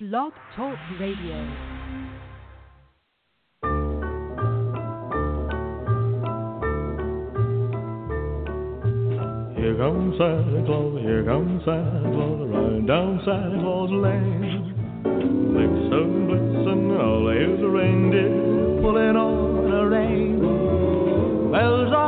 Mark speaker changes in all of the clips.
Speaker 1: Blog Talk Radio.
Speaker 2: Here comes Santa Claus, here comes Santa Claus, riding down Santa Claus Lane. Blitzen, blitzen, all a reindeer pulling on a rein. Bells are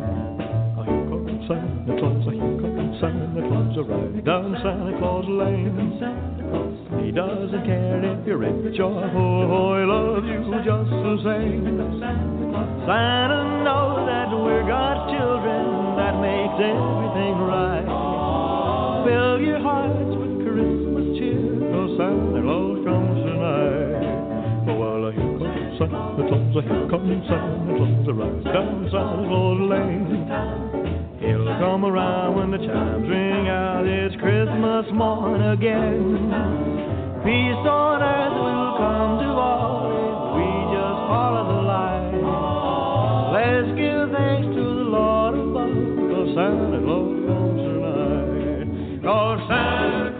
Speaker 2: Santa Claus, here comes Santa Claus, right down Santa Claus Lane. He doesn't care if you're rich or poor, he loves you just the same. Santa knows that we're God's children, that makes everything right. Fill your hearts with Christmas cheer, 'cause Santa Claus comes tonight. Well, here comes Santa Claus, here comes Santa Claus, right down Santa Claus Lane. He'll come around when the chimes ring out, it's Christmas morn again. Peace on earth will come to all if we just follow the light. Let's give thanks to the Lord above, 'cause Santa Claus comes tonight. 'Cause Santa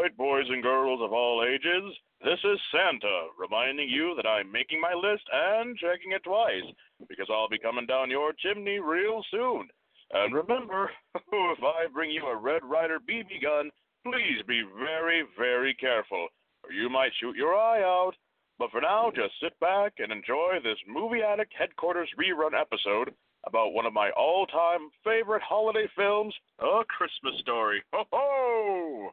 Speaker 3: Right, boys and girls of all ages. This is Santa reminding you that I'm making my list and checking it twice because I'll be coming down your chimney real soon. And remember, if I bring you a Red Ryder BB gun, please be very, very careful, or you might shoot your eye out. But for now, just sit back and enjoy this Movie Addict Headquarters rerun episode about one of my all time favorite holiday films, A Christmas Story. Ho ho!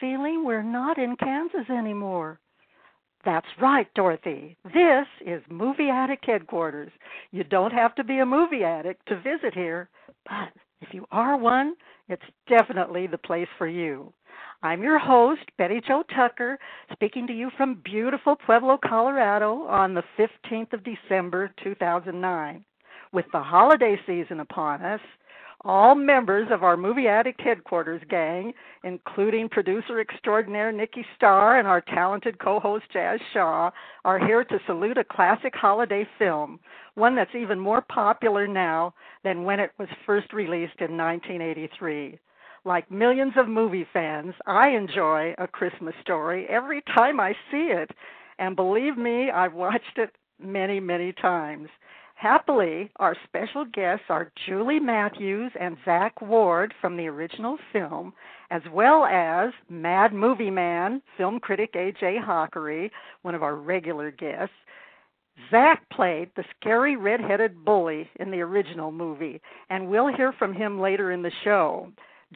Speaker 4: feeling we're not in Kansas anymore. That's right, Dorothy. This is Movie Addict Headquarters. You don't have to be a movie addict to visit here, but if you are one, it's definitely the place for you. I'm your host, Betty Jo Tucker, speaking to you from beautiful Pueblo, Colorado on the 15th of December, 2009. With the holiday season upon us, all members of our Movie Addict headquarters gang, including producer extraordinaire Nikki Starr and our talented co host Jazz Shaw, are here to salute a classic holiday film, one that's even more popular now than when it was first released in 1983. Like millions of movie fans, I enjoy A Christmas Story every time I see it, and believe me, I've watched it many, many times. Happily, our special guests are Julie Matthews and Zack Ward from the original film, as well as Mad Movie Man, film critic A.J. Hakari, one of our regular guests. Zack played the scary red-headed bully in the original movie, and we'll hear from him later in the show.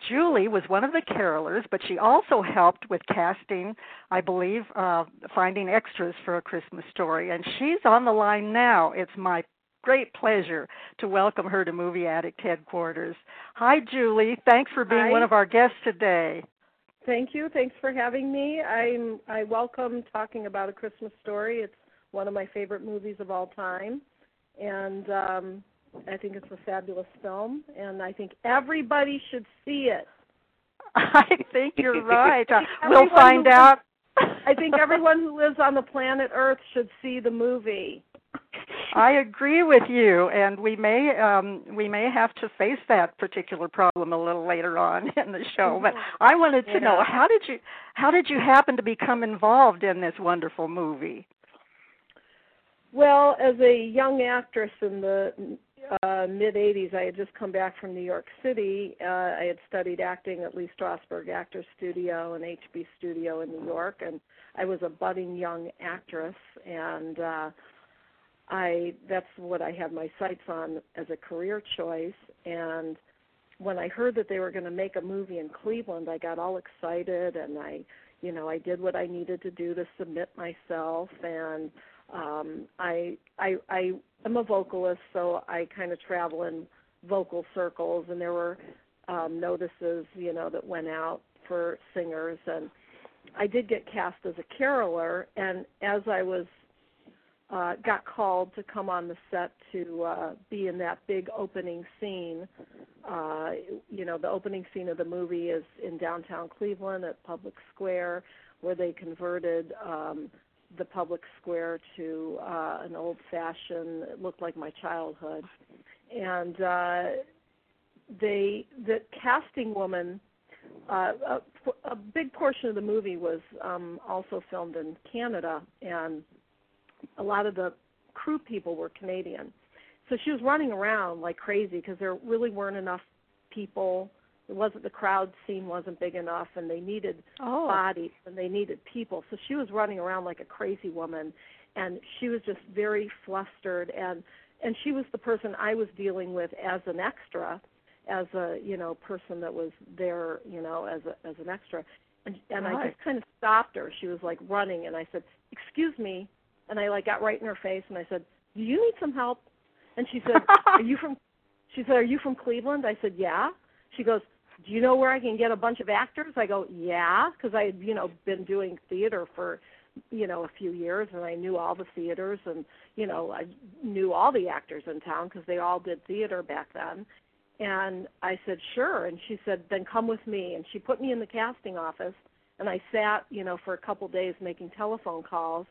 Speaker 4: Julie was one of the carolers, but she also helped with casting, I believe, uh, finding extras for A Christmas Story, and she's on the line now. It's my great pleasure to welcome her to Movie Addict headquarters. Hi, Julie. Thanks for being
Speaker 5: Hi.
Speaker 4: one of our guests today.
Speaker 5: Thank you. Thanks for having me. I'm I welcome talking about a Christmas story. It's one of my favorite movies of all time, and um, I think it's a fabulous film, and I think everybody should see it.
Speaker 4: I think you're right. Uh, we'll find
Speaker 5: who-
Speaker 4: out
Speaker 5: I think everyone who lives on the planet Earth should see the movie.
Speaker 4: I agree with you, and we may um, we may have to face that particular problem a little later on in the show. But I wanted to know how did you how did you happen to become involved in this wonderful movie?
Speaker 5: Well, as a young actress in the uh, mid 80s, I had just come back from New York City. Uh, I had studied acting at Lee Strasberg Actor Studio and HB Studio in New York, and I was a budding young actress. And uh, I that's what I had my sights on as a career choice. And when I heard that they were going to make a movie in Cleveland, I got all excited, and I, you know, I did what I needed to do to submit myself. And um i i i am a vocalist so i kind of travel in vocal circles. And there were um notices you know that went out for singers. And i did get cast as a caroler. And as i was uh got called to come on the set to uh be in that big opening scene. Uh you know the opening scene of the movie is in downtown cleveland at public square where they converted um the public square to uh an old fashioned it looked like my childhood. And uh they the casting woman uh a, a big portion of the movie was um also filmed in Canada and a lot of the crew people were Canadian so she was running around like crazy because there really weren't enough people it wasn't the crowd scene wasn't big enough and they needed
Speaker 4: Oh,
Speaker 5: bodies and they needed people. So she was running around like a crazy woman and she was just very flustered and and she was the person I was dealing with as an extra, as a, you know, person that was there, you know, as a as an extra. And and I just kind of stopped her. She was like running and I said, "Excuse me." And I like got right in her face and I said, "Do you need some help?" And she said, "Are you from She said, "Are you from Cleveland?" I said, "Yeah." She goes, do you know where I can get a bunch of actors? I go, yeah, because I had, you know, been doing theater for, you know, a few years, and I knew all the theaters, and you know, I knew all the actors in town because they all did theater back then. And I said, sure. And she said, then come with me. And she put me in the casting office, and I sat, you know, for a couple days making telephone calls,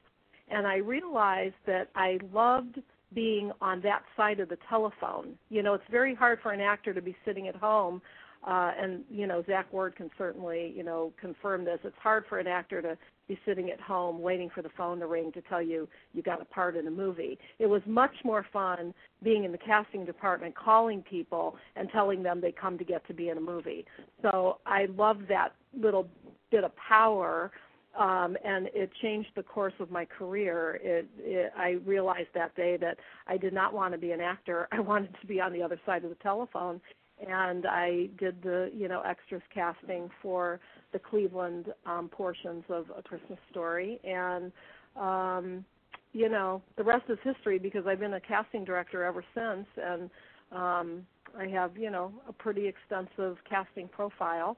Speaker 5: and I realized that I loved being on that side of the telephone. You know, it's very hard for an actor to be sitting at home uh, and you know Zack Ward can certainly you know confirm this. It's hard for an actor to be sitting at home waiting for the phone to ring to tell you you got a part in a movie. It was much more fun being in the casting department, calling people and telling them they come to get to be in a movie. So I love that little bit of power. Um, and it changed the course of my career. It, it, I realized that day that I did not want to be an actor. I wanted to be on the other side of the telephone, and I did the you know extras casting for the Cleveland um, portions of A Christmas Story, and um, you know the rest is history because I've been a casting director ever since, and um, I have you know a pretty extensive casting profile.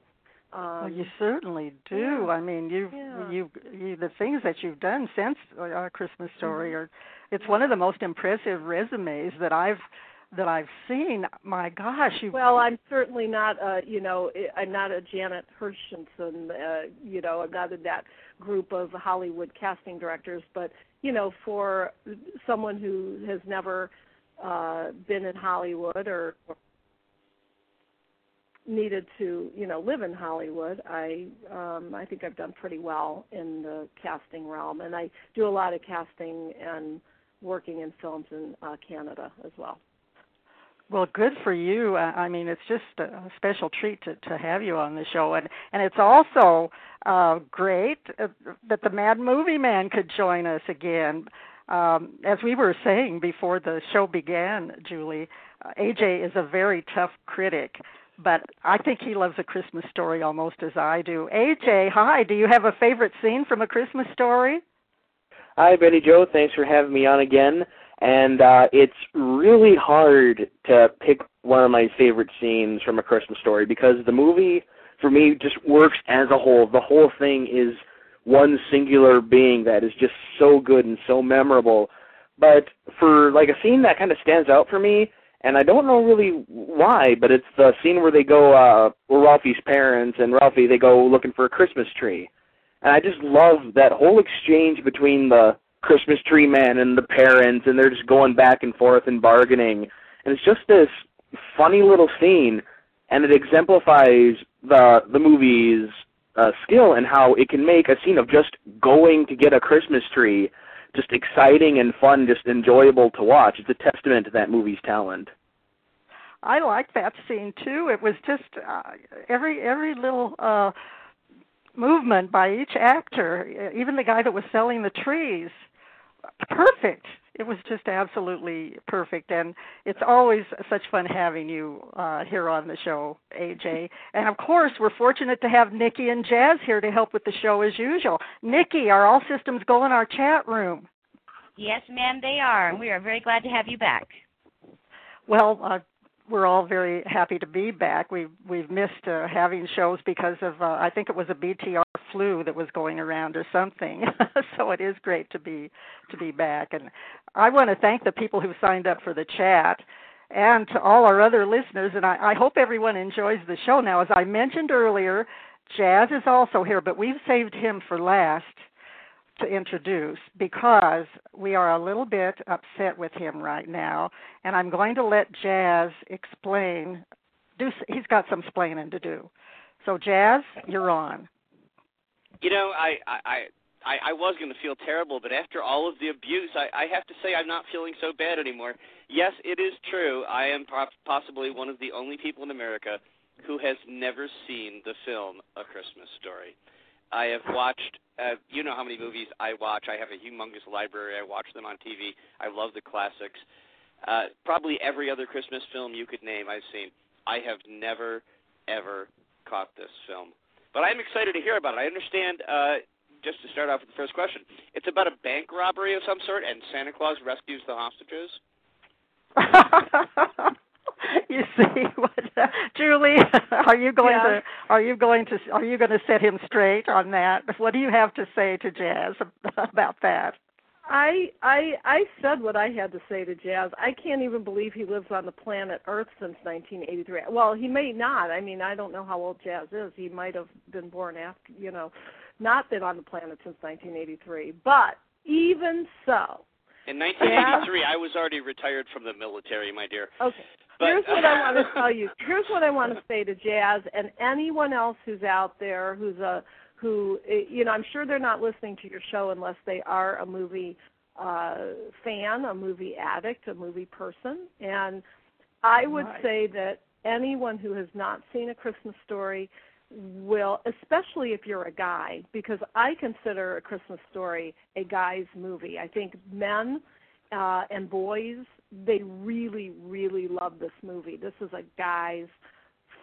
Speaker 5: Um,
Speaker 4: well, you certainly do.
Speaker 5: yeah.
Speaker 4: I mean, you've
Speaker 5: Yeah.
Speaker 4: you you the things that you've done since uh, Christmas Story
Speaker 5: Mm-hmm.
Speaker 4: are it's one of the most impressive resumes that I've that I've seen. My gosh, you
Speaker 5: Well, I'm certainly not, uh, you know, I'm not a Janet Hirshenson, uh, you know, I'm not in that group of Hollywood casting directors, but, you know, for someone who has never uh, been in Hollywood or, or needed to, you know, live in Hollywood, I um, I think I've done pretty well in the casting realm, and I do a lot of casting and working in films in uh, Canada as well.
Speaker 4: Well, good for you. I mean, it's just a special treat to to have you on the show, and and it's also uh, great that the Mad Movie Man could join us again. Um, as we were saying before the show began, Julie, uh, AJ is a very tough critic, but I think he loves A Christmas Story almost as I do. AJ, hi. Do you have a favorite scene from A Christmas Story?
Speaker 6: Hi, Betty Jo. Thanks for having me on again. And uh, it's really hard to pick one of my favorite scenes from A Christmas Story because the movie, for me, just works as a whole. The whole thing is one singular being that is just so good and so memorable. But for like a scene that kind of stands out for me, and I don't know really why, but it's the scene where they go, uh, where Ralphie's parents and Ralphie they go looking for a Christmas tree. And I just love that whole exchange between the Christmas tree man and the parents, and they're just going back and forth and bargaining, and it's just this funny little scene, and it exemplifies the the movie's uh, skill and how it can make a scene of just going to get a Christmas tree just exciting and fun, just enjoyable to watch. It's a testament to that movie's talent.
Speaker 4: I like that scene too. It was just uh, every every little uh movement by each actor, even the guy that was selling the trees, perfect. It was just absolutely perfect, and it's always such fun having you uh, here on the show, AJ. And of course, we're fortunate to have Nikki and Jazz here to help with the show as usual. Nikki, are all systems go in our chat room?
Speaker 7: Yes, ma'am, they are, and we are very glad to have you back.
Speaker 4: Well, uh, we're all very happy to be back. We've we've missed uh, having shows because of uh, I think it was a BTR flu that was going around or something. so it is great to be to be back, and I want to thank the people who signed up for the chat, and to all our other listeners. And I, I hope everyone enjoys the show. Now, as I mentioned earlier, Jazz is also here, but we've saved him for last to introduce because we are a little bit upset with him right now, and I'm going to let Jazz explain. Do he's got some explaining to do. So Jazz, you're on.
Speaker 8: You know, I I I, I was going to feel terrible, but after all of the abuse, I, I have to say I'm not feeling so bad anymore. Yes, it is true. I am possibly one of the only people in America who has never seen the film A Christmas Story. I have watched uh, you know how many movies I watch. I have a humongous library. I watch them on TV. I love the classics. Uh, probably every other Christmas film you could name, I've seen. I have never, ever caught this film, but I'm excited to hear about it. I understand. Uh, just to start off with the first question, it's about a bank robbery of some sort, and Santa Claus rescues the hostages.
Speaker 4: you see what uh, Julie are you going
Speaker 5: yeah.
Speaker 4: to are you going to are you going to set him straight on that what do you have to say to Jazz about that
Speaker 5: I I I said what I had to say to Jazz. I can't even believe he lives on the planet Earth since 1983. Well, he may not. I mean, I don't know how old Jazz is. He might have been born after, you know, not been on the planet since 1983. But even so,
Speaker 8: in 1983, I was already retired from the military, my dear.
Speaker 5: Okay.
Speaker 8: But,
Speaker 5: Here's what I want to tell you. Here's what I want to say to Jazz and anyone else who's out there who's a who you know I'm sure they're not listening to your show unless they are a movie uh fan, a movie addict, a movie person, and I would
Speaker 4: right.
Speaker 5: say that anyone who has not seen a Christmas story will especially if you're a guy because I consider a Christmas story a guy's movie. I think men uh and boys they really, really love this movie. This is a guy's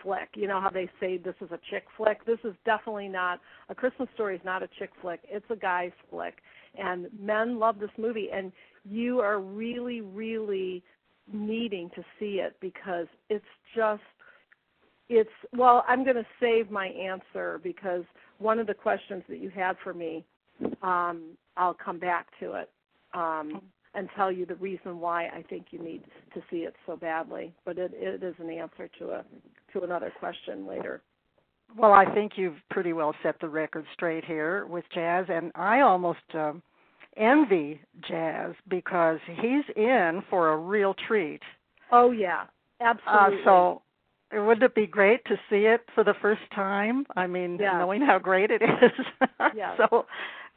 Speaker 5: flick. You know how they say this is a chick flick? This is definitely not a Christmas story is not a chick flick. It's a guy's flick. And men love this movie and you are really, really needing to see it because it's just it's well, I'm gonna save my answer because one of the questions that you had for me, um, I'll come back to it. Um, and tell you the reason why I think you need to see it so badly. But it, it is an answer to a to another question later.
Speaker 4: Well, I think you've pretty well set the record straight here with Jazz, and I almost um, envy Jazz because he's in for a real treat.
Speaker 5: Oh yeah, absolutely.
Speaker 4: Uh, so wouldn't it be great to see it for the first time? I mean,
Speaker 5: yeah.
Speaker 4: knowing how great it is.
Speaker 5: yeah.
Speaker 4: So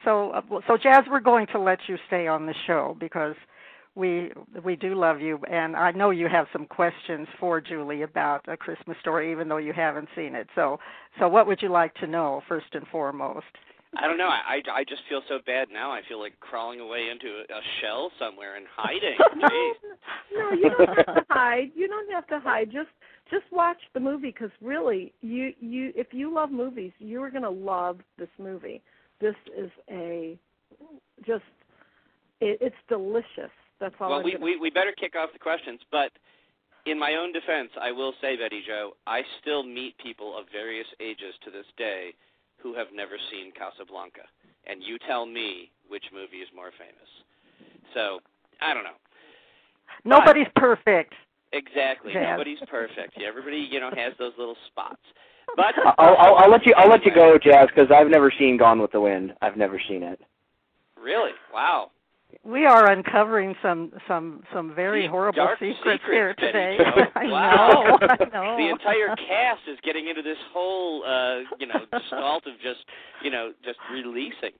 Speaker 4: so, uh, so Jazz, we're going to let you stay on the show because we we do love you, and I know you have some questions for Julie about a Christmas story, even though you haven't seen it. So, so what would you like to know first and foremost?
Speaker 8: I don't know. I I just feel so bad now. I feel like crawling away into a shell somewhere and hiding.
Speaker 5: no, no, you don't have to hide. You don't have to hide. Just just watch the movie because really, you you if you love movies, you're going to love this movie this is a just it, it's delicious. That's all.
Speaker 8: Well,
Speaker 5: I'm
Speaker 8: we,
Speaker 5: gonna...
Speaker 8: we we better kick off the questions, but in my own defense, I will say, Betty Jo, I still meet people of various ages to this day who have never seen Casablanca, and you tell me which movie is more famous. So I don't know.
Speaker 4: Nobody's but, perfect.
Speaker 8: Exactly.
Speaker 4: Jazz.
Speaker 8: Nobody's perfect. Everybody, you know, has those little spots. But
Speaker 6: I'll, I'll I'll let you I'll let you go, Jazz, because I've never seen Gone with the Wind. I've never seen it.
Speaker 8: really, wow.
Speaker 4: We are uncovering some some some very
Speaker 8: Deep,
Speaker 4: horrible secrets,
Speaker 8: secrets,
Speaker 4: here
Speaker 8: Betty
Speaker 4: today.
Speaker 8: Jo.
Speaker 4: I
Speaker 8: Wow.
Speaker 4: know. I know.
Speaker 8: The entire cast is getting into this whole, uh, you know, gestalt of just, you know, just releasing.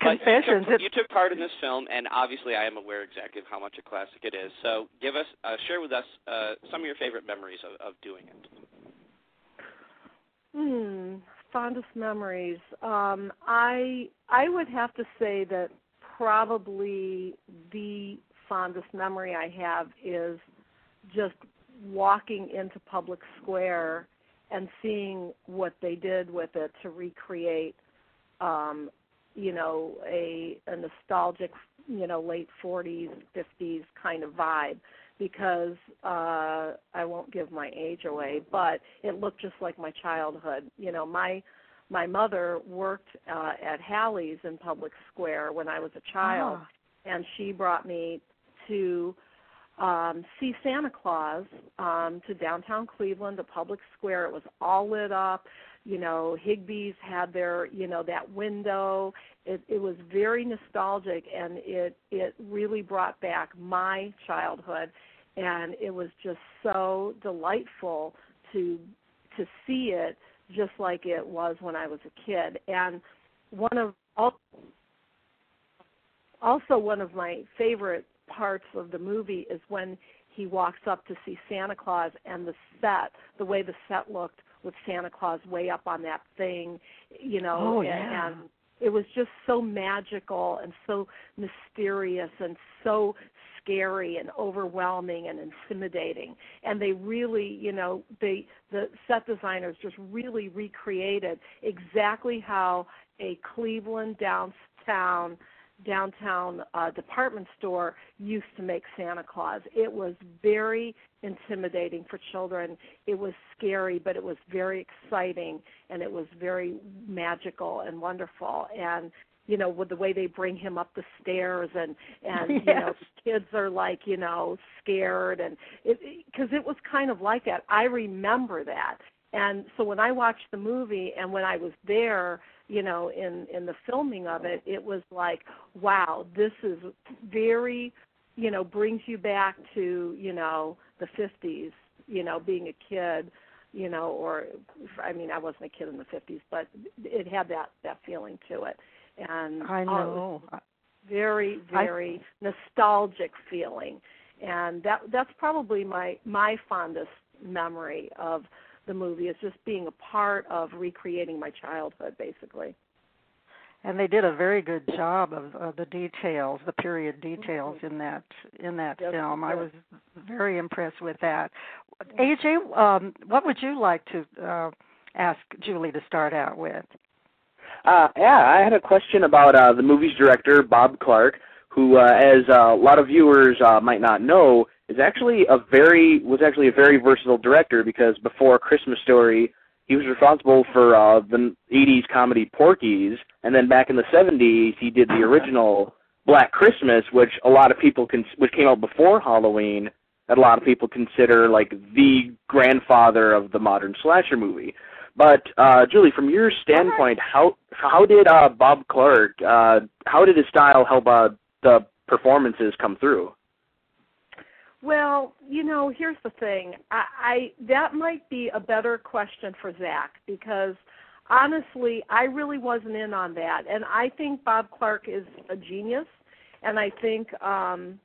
Speaker 4: Confessions.
Speaker 8: You took, you took part in this film, and obviously, I am aware exactly of how much a classic it is. So, give us, uh, share with us uh, some of your favorite memories of, of doing it.
Speaker 5: Hmm, fondest memories. Um, I I would have to say that probably the fondest memory I have is just walking into public square and seeing what they did with it to recreate um you know a a nostalgic you know late 40s 50s kind of vibe because uh I won't give my age away but it looked just like my childhood. You know my my mother worked uh at Halle's in public square when I was a child
Speaker 4: Ah.
Speaker 5: and she brought me to um see Santa Claus um to downtown Cleveland to public square. It was all lit up. You know Higbee's had their you know that window it it was very nostalgic and it it really brought back my childhood and it was just so delightful to to see it just like it was when I was a kid and one of al- also one of my favorite parts of the movie is when he walks up to see Santa Claus and the set, the way the set looked with Santa Claus way up on that thing, you know,
Speaker 4: Oh, yeah.
Speaker 5: and it was just so magical and so mysterious and so scary and overwhelming and intimidating. And they really you know they the set designers just really recreated exactly how a Cleveland downtown downtown uh, department store used to make Santa Claus. It was very intimidating for children. It was scary, but it was very exciting and it was very magical and wonderful. And you know, with the way they bring him up the stairs and and you know, kids are like you know scared and it because it was kind of like that. I remember that. And so when I watched the movie and when I was there, you know, in in the filming of it, it was like, wow, this is very, you know, brings you back to, you know, the 50s, you know, being a kid, you know, or I mean, I wasn't a kid in the 50s, but it had that that feeling to it. And
Speaker 4: I
Speaker 5: oh, it was
Speaker 4: know.
Speaker 5: very
Speaker 4: I-
Speaker 5: very nostalgic feeling and that that's probably my my fondest memory of the movie is just being a part of recreating my childhood basically
Speaker 4: and they did a very good job of, of the details, the period details in that in that
Speaker 5: Yes,
Speaker 4: film. I was very impressed with that. AJ, um, what would you like to uh, ask Julie to start out with?
Speaker 6: Uh, yeah, I had a question about uh, the movie's director, Bob Clark, who, uh, as uh, a lot of viewers uh, might not know, is actually a very was actually a very versatile director because before Christmas Story, he was responsible for uh, the '80s comedy Porky's, and then back in the '70s, he did the original Black Christmas, which a lot of people can, which came out before Halloween, that a lot of people consider like the grandfather of the modern slasher movie. But uh, Julie, from your standpoint, how how did uh, Bob Clark, uh, how did his style help uh, the performances come through?
Speaker 5: Well, you know, here's the thing. I, I that might be a better question for Zack because honestly, I really wasn't in on that, and I think Bob Clark is a genius, and I think um,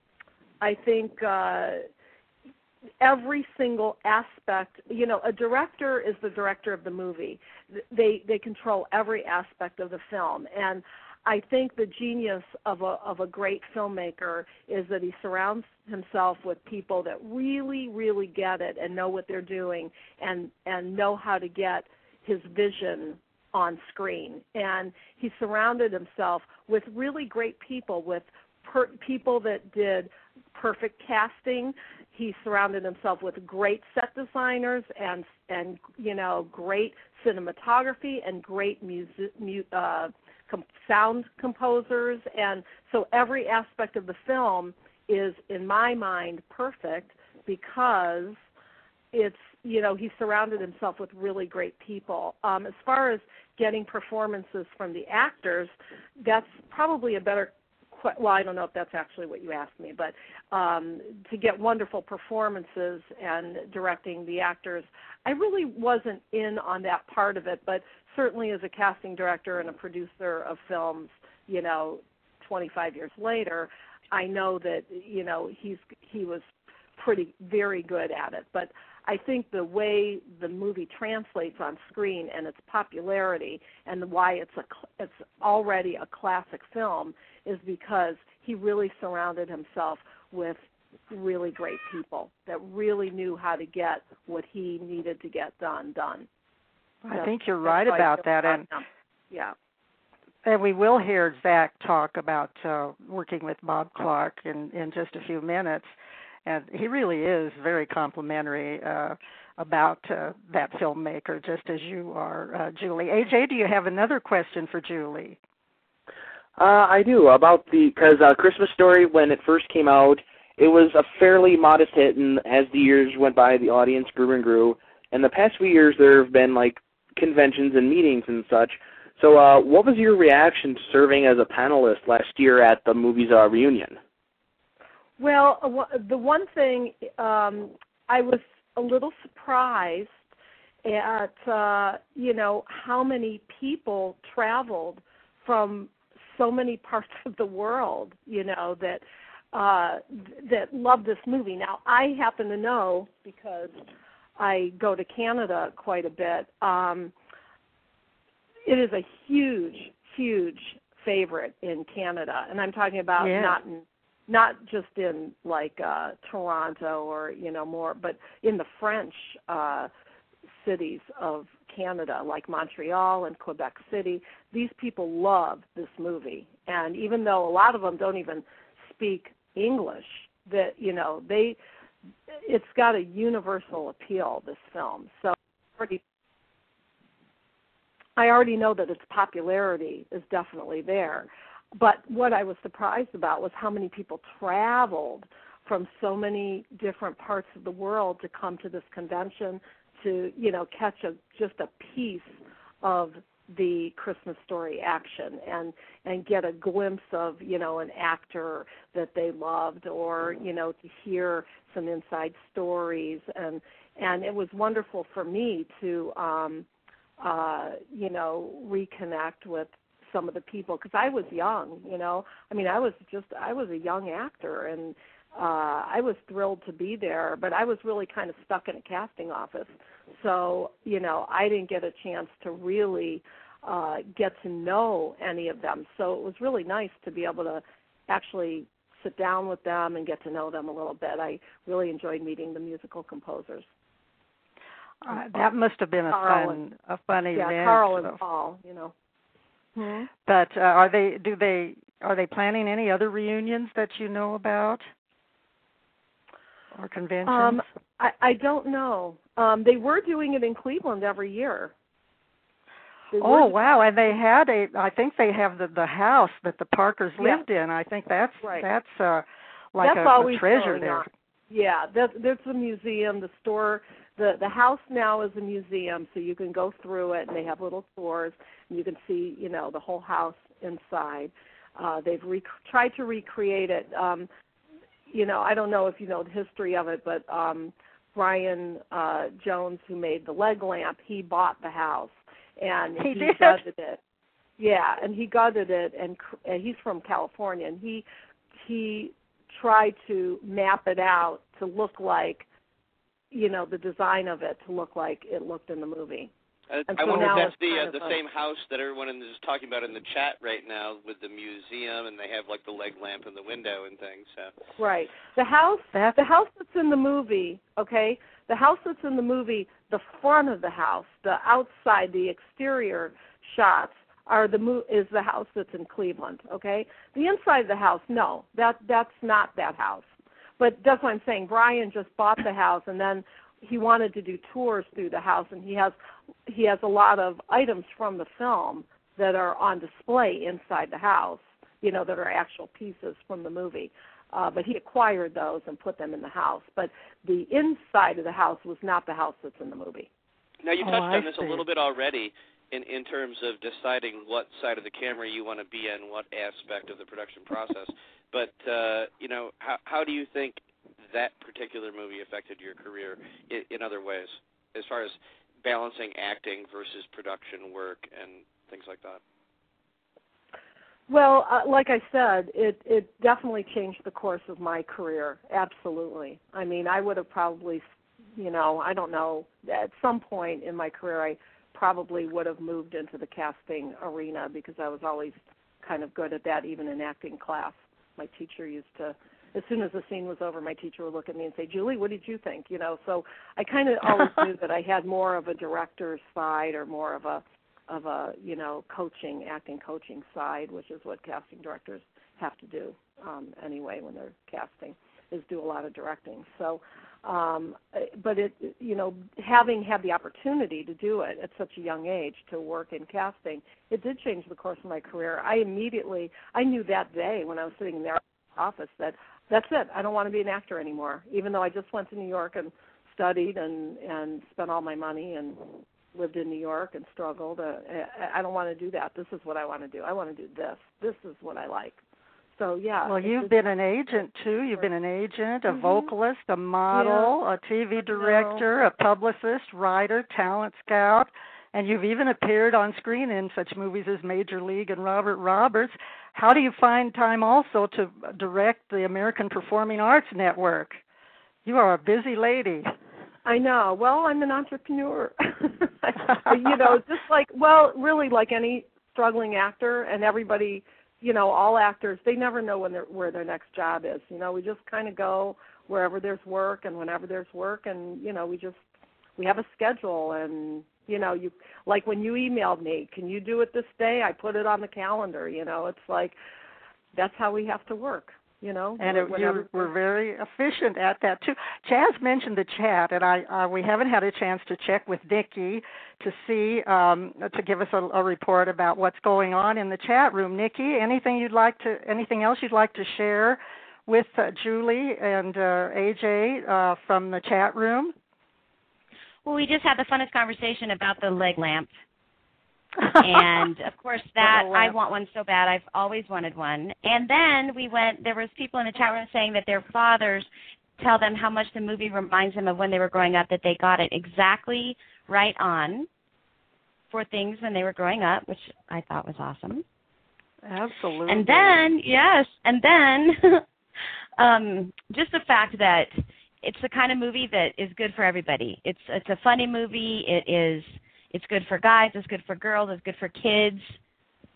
Speaker 5: I think uh, every single aspect. You know, a director is the director of the movie. They they control every aspect of the film, and I think the genius of a of a great filmmaker is that he surrounds himself with people that really really get it and know what they're doing and and know how to get his vision on screen. And he surrounded himself with really great people with per, people that did perfect casting. He surrounded himself with great set designers and and you know great cinematography and great music mu- uh com- sound composers and so every aspect of the film is in my mind perfect because it's you know he surrounded himself with really great people. Um, as far as getting performances from the actors, that's probably a better well, I don't know if that's actually what you asked me, but um, to get wonderful performances and directing the actors, I really wasn't in on that part of it, but certainly as a casting director and a producer of films, you know, 25 years later, I know that you know he's he was pretty very good at it, but I think the way the movie translates on screen and its popularity and why it's a it's already a classic film is because he really surrounded himself with really great people that really knew how to get what he needed to get done done.
Speaker 4: I
Speaker 5: That's-
Speaker 4: think you're right about that, and
Speaker 5: him. yeah.
Speaker 4: and we will hear Zack talk about uh, working with Bob Clark in in just a few minutes, and he really is very complimentary uh, about uh, that filmmaker, just as you are, uh, Julie. AJ, do you have another question for Julie?
Speaker 6: Uh, I do about the because uh, Christmas Story when it first came out, it was a fairly modest hit, and as the years went by, the audience grew and grew. And the past few years, there have been like conventions and meetings and such. So, uh, what was your reaction to serving as a panelist last year at the movie's uh, reunion?
Speaker 5: Well, uh, the one thing um, I was a little surprised at, uh, you know, how many people traveled from so many parts of the world, you know, that uh, that love this movie. Now, I happen to know because I go to Canada quite a bit. Um, it is a huge, huge favorite in Canada, and I'm talking about
Speaker 4: Yeah.
Speaker 5: not in not just in like uh Toronto or you know more but in the French uh cities of Canada like Montreal and Quebec City these people love this movie and even though a lot of them don't even speak English that you know they it's got a universal appeal this film. So I already know that its popularity is definitely there. But what I was surprised about was how many people traveled from so many different parts of the world to come to this convention to you know catch a just a piece of the Christmas story action and and get a glimpse of you know an actor that they loved or you know to hear some inside stories and and it was wonderful for me to um uh you know reconnect with some of the people because I was young, you know. I mean, I was just I was a young actor and uh I was thrilled to be there, but I was really kind of stuck in a casting office. So, you know, I didn't get a chance to really uh get to know any of them. So it was really nice to be able to actually sit down with them and get to know them a little bit. I really enjoyed meeting the musical composers.
Speaker 4: Uh, that must have been a
Speaker 5: Carl
Speaker 4: fun, a fun
Speaker 5: yeah,
Speaker 4: event.
Speaker 5: Carl and
Speaker 4: so-
Speaker 5: Paul, you know. Hmm?
Speaker 4: But uh, are they? Do they? Are they planning any other reunions that you know about, or conventions?
Speaker 5: Um, I, I don't know. Um, they were doing it in Cleveland every year. They
Speaker 4: oh wow! And they had a. I think they have the the house that the Parkers
Speaker 5: Yeah.
Speaker 4: lived in. I think that's
Speaker 5: Right.
Speaker 4: that's uh like
Speaker 5: That's
Speaker 4: a, a treasure there.
Speaker 5: on. Yeah, that, there's a museum. The store, the the house now is a museum, so you can go through it, and they have little tours, and you can see, you know, the whole house inside. Uh, they've rec- tried to recreate it. Um, you know, I don't know if you know the history of it, but um, Brian uh, Jones, who made the leg lamp, he bought the house and
Speaker 4: He
Speaker 5: he
Speaker 4: did?
Speaker 5: gutted it. Yeah, and he gutted it, and, and he's from California, and he he tried to map it out to look like, you know, the design of it to look like it looked in the movie.
Speaker 8: I,
Speaker 5: And
Speaker 8: I
Speaker 5: so
Speaker 8: wonder if that's the uh, the
Speaker 5: a-
Speaker 8: same house that everyone is talking about in the chat right now with the museum, and they have like the leg lamp in the window and things. So
Speaker 5: Right. The house
Speaker 4: That's
Speaker 5: the house that's in the movie, okay? The house that's in the movie, the front of the house, the outside, the exterior shots are the mo- is the house that's in Cleveland, okay? The inside of the house, no. That that's not that house. But that's what I'm saying. Brian just bought the house and then he wanted to do tours through the house and he has he has a lot of items from the film that are on display inside the house you know, that are actual pieces from the movie. Uh, but he acquired those and put them in the house. But the inside of the house was not the house that's in the movie.
Speaker 8: Now you
Speaker 4: Oh,
Speaker 8: touched
Speaker 4: I
Speaker 8: on this
Speaker 4: see.
Speaker 8: a little bit already in in terms of deciding what side of the camera you want to be in, what aspect of the production process. but uh, you know, how how do you think that particular movie affected your career in, in other ways, as far as balancing acting versus production work and things like that?
Speaker 5: Well, uh, like I said, it it definitely changed the course of my career. Absolutely. I mean, I would have probably, you know, I don't know, at some point in my career, I probably would have moved into the casting arena because I was always kind of good at that, even in acting class. My teacher used to, as soon as the scene was over, my teacher would look at me and say, "Julie, what did you think?" You know, so I kind of always knew that I had more of a director's side or more of a of a you know coaching acting coaching side which is what casting directors have to do um anyway when they're casting is do a lot of directing. So um but it you know having had the opportunity to do it at such a young age to work in casting it did change the course of my career. I immediately i knew that day when i was sitting in their office that that's it. I don't want to be an actor anymore even though i just went to new york and studied and and spent all my money and lived in New York and struggled. Uh, I don't want to do that. This is what I want to do. I want to do this. This is what I like. So yeah.
Speaker 4: Well, you've been an agent too. You've been an agent, a
Speaker 5: Mhm.
Speaker 4: vocalist, a model, a TV director, a publicist, writer, talent scout, and you've even appeared on screen in such movies as Major League and Robert Roberts. How do you find time also to direct the American Performing Arts Network? You are a busy lady.
Speaker 5: I know. Well, I'm an entrepreneur. you know, just like well, really like any struggling actor and everybody, you know, all actors, they never know when they're where their next job is. You know, we just kind of go wherever there's work and whenever there's work and you know, we just we have a schedule and you know, you like when you emailed me, can you do it this day? I put it on the calendar, you know. It's like that's how we have to work, you know.
Speaker 4: And it,
Speaker 5: whenever-
Speaker 4: you were very efficient at that too. Jazz mentioned the chat, and I uh, we haven't had a chance to check with Nikki to see um, to give us a, a report about what's going on in the chat room. Nikki, anything you'd like to anything else you'd like to share with uh, Julie and uh, AJ uh, from the chat room?
Speaker 7: Well, we just had the funnest conversation about the leg lamp. And of course that I want one so bad. I've always wanted one. And then we went there was people in the chat room saying that their fathers tell them how much the movie reminds them of when they were growing up that they got it exactly right on for things when they were growing up, which I thought was awesome.
Speaker 4: Absolutely.
Speaker 7: And then, yes, and then um just the fact that it's the kind of movie that is good for everybody. It's it's a funny movie. It is it's good for guys, it's good for girls, it's good for kids.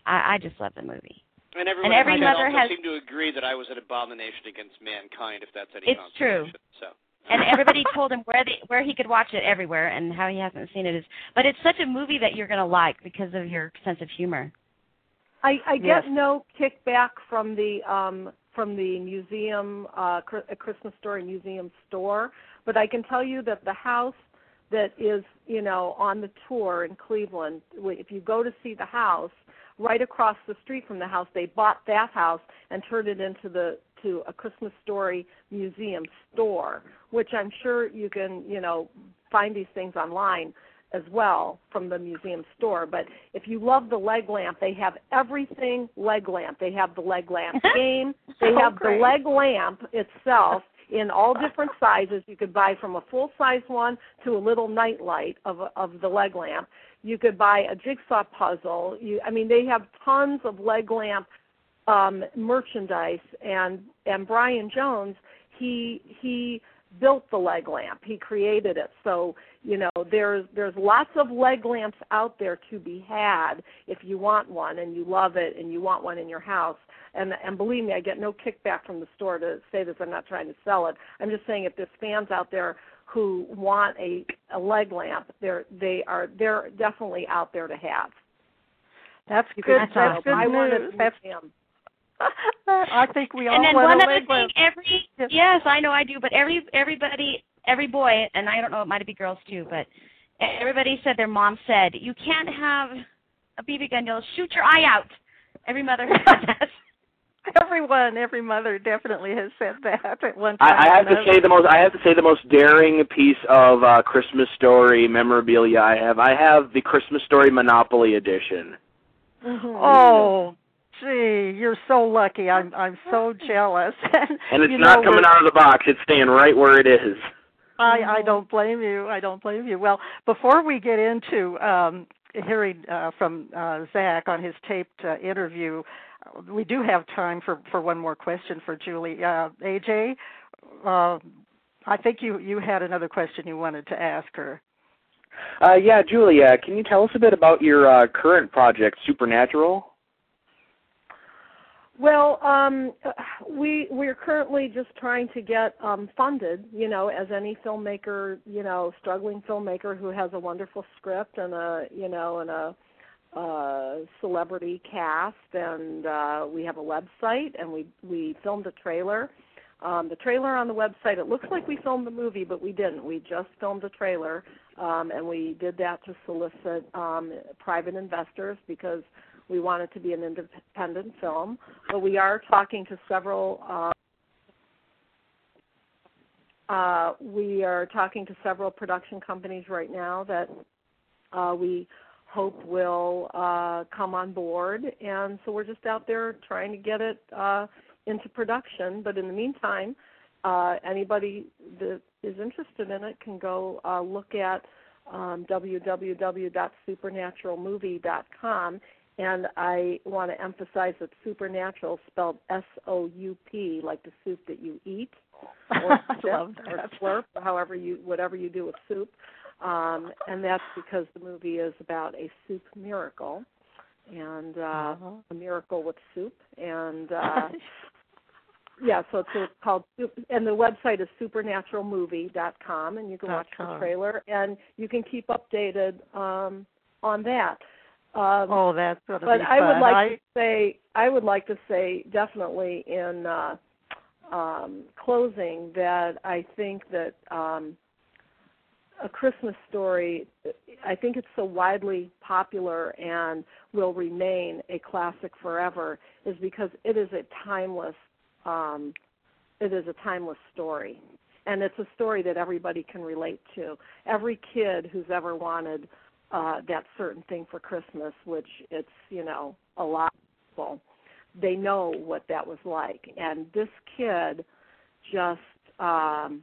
Speaker 7: I, I just love the movie.
Speaker 8: And everyone and
Speaker 7: every
Speaker 8: in my
Speaker 7: mother has-
Speaker 8: seemed to agree that I was an abomination against mankind, if that's any
Speaker 7: It's true.
Speaker 8: So.
Speaker 7: And everybody told him where they where he could watch it everywhere and how he hasn't seen it is but it's such a movie that you're gonna like because of your sense of humor.
Speaker 5: I, I
Speaker 4: Yes.
Speaker 5: get no kickback from the um, from the museum, uh, Chri- a Christmas Story museum store, but I can tell you that the house that is, you know, on the tour in Cleveland, w- if you go to see the house, right across the street from the house, they bought that house and turned it into the to a Christmas Story museum store, which I'm sure you can, you know, find these things online as well from the museum store. But if you love the leg lamp, they have everything leg lamp. They have the leg lamp game. They
Speaker 7: Oh,
Speaker 5: have
Speaker 7: great.
Speaker 5: the leg lamp itself in all different sizes. You could buy from a full size one to a little night light of of the leg lamp. You could buy a jigsaw puzzle. You, I mean, they have tons of leg lamp um, merchandise. And and Brian Jones, he he built the leg lamp. He created it. So you know, there's there's lots of leg lamps out there to be had if you want one and you love it and you want one in your house. And and believe me, I get no kickback from the store to say this. I'm not trying to sell it. I'm just saying if there's fans out there who want a a leg lamp, they're they are they're definitely out there to have.
Speaker 4: That's
Speaker 5: You
Speaker 4: good. That's good
Speaker 5: I want
Speaker 4: news. That's
Speaker 5: museum.
Speaker 4: I think we all
Speaker 7: and then
Speaker 4: want
Speaker 7: one
Speaker 4: a
Speaker 7: other thing,
Speaker 4: lamp.
Speaker 7: every
Speaker 4: Yes.
Speaker 7: yes, I know I do, but every everybody every boy and I don't know it might be girls too, but everybody said their mom said, You can't have a BB gun, you'll shoot your eye out. Every mother has that.
Speaker 4: Everyone, every mother definitely has said that at one time.
Speaker 6: I, I have to say the most. I have to say the most daring piece of uh, Christmas Story memorabilia I have. I have the Christmas Story Monopoly edition.
Speaker 5: Mm-hmm.
Speaker 4: Oh, gee, you're so lucky. I'm I'm so jealous.
Speaker 6: And it's
Speaker 4: you
Speaker 6: not
Speaker 4: know,
Speaker 6: coming out of the box. It's staying right where it is.
Speaker 4: I, I don't blame you. I don't blame you. Well, before we get into um, hearing uh, from uh, Zack on his taped uh, interview, uh, we do have time for, for one more question for Julie. Uh, AJ, uh, I think you, you had another question you wanted to ask her.
Speaker 6: Uh, yeah, Julia, can you tell us a bit about your uh, current project, Supernatural?
Speaker 5: Well, um, we we're currently just trying to get um, funded. You know, as any filmmaker, you know, struggling filmmaker who has a wonderful script and a you know and a uh, celebrity cast, and uh, we have a website, and we we filmed a trailer. Um, the trailer on the website, it looks like we filmed the movie, but we didn't. We just filmed a trailer, um, and we did that to solicit um, private investors because we want it to be an independent film. But we are talking to several. Uh, uh, we are talking to several production companies right now that uh, we hope will uh, come on board, and so we're just out there trying to get it uh, into production. But in the meantime, uh, anybody that is interested in it can go uh, look at um, www.soupernaturalmovie.com. And I want to emphasize that soupernatural spelled S O U P, like the soup that you eat, or sip, or slurp, however you whatever you do with soup. Um, and that's because the movie is about a soup miracle, and uh,
Speaker 4: Uh-huh.
Speaker 5: a miracle with soup. And uh, yeah, so it's it's called and the website is soupernaturalmovie.com, and you can watch the trailer and you can keep updated um, on that. Um,
Speaker 4: oh, that's going to
Speaker 5: but
Speaker 4: be
Speaker 5: I would like
Speaker 4: I,
Speaker 5: to say I would like to say definitely in uh, um, closing that I think that um, a Christmas story I think it's so widely popular and will remain a classic forever is because it is a timeless um, it is a timeless story. And it's a story that everybody can relate to. Every kid who's ever wanted uh that certain thing for christmas which it's you know a lot of people they know what that was like. And this kid just um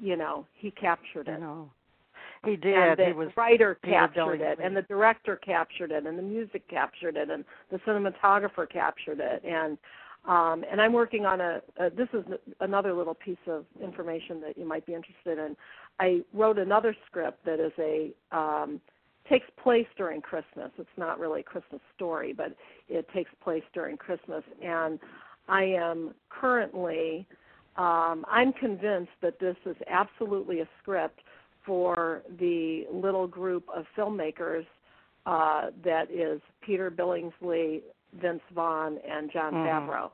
Speaker 5: you know he captured it.
Speaker 4: know, he did.
Speaker 5: and the
Speaker 4: he was
Speaker 5: writer captured it and the director captured it and the music captured it and the cinematographer captured it and um and I'm working on a, a this is another little piece of information that you might be interested in. I wrote another script that is a um takes place during Christmas. It's not really a Christmas story, but it takes place during Christmas and I am currently um I'm convinced that this is absolutely a script for the little group of filmmakers uh, that is Peter Billingsley, Vince Vaughn, and Jon
Speaker 4: Mhm.
Speaker 5: Favreau.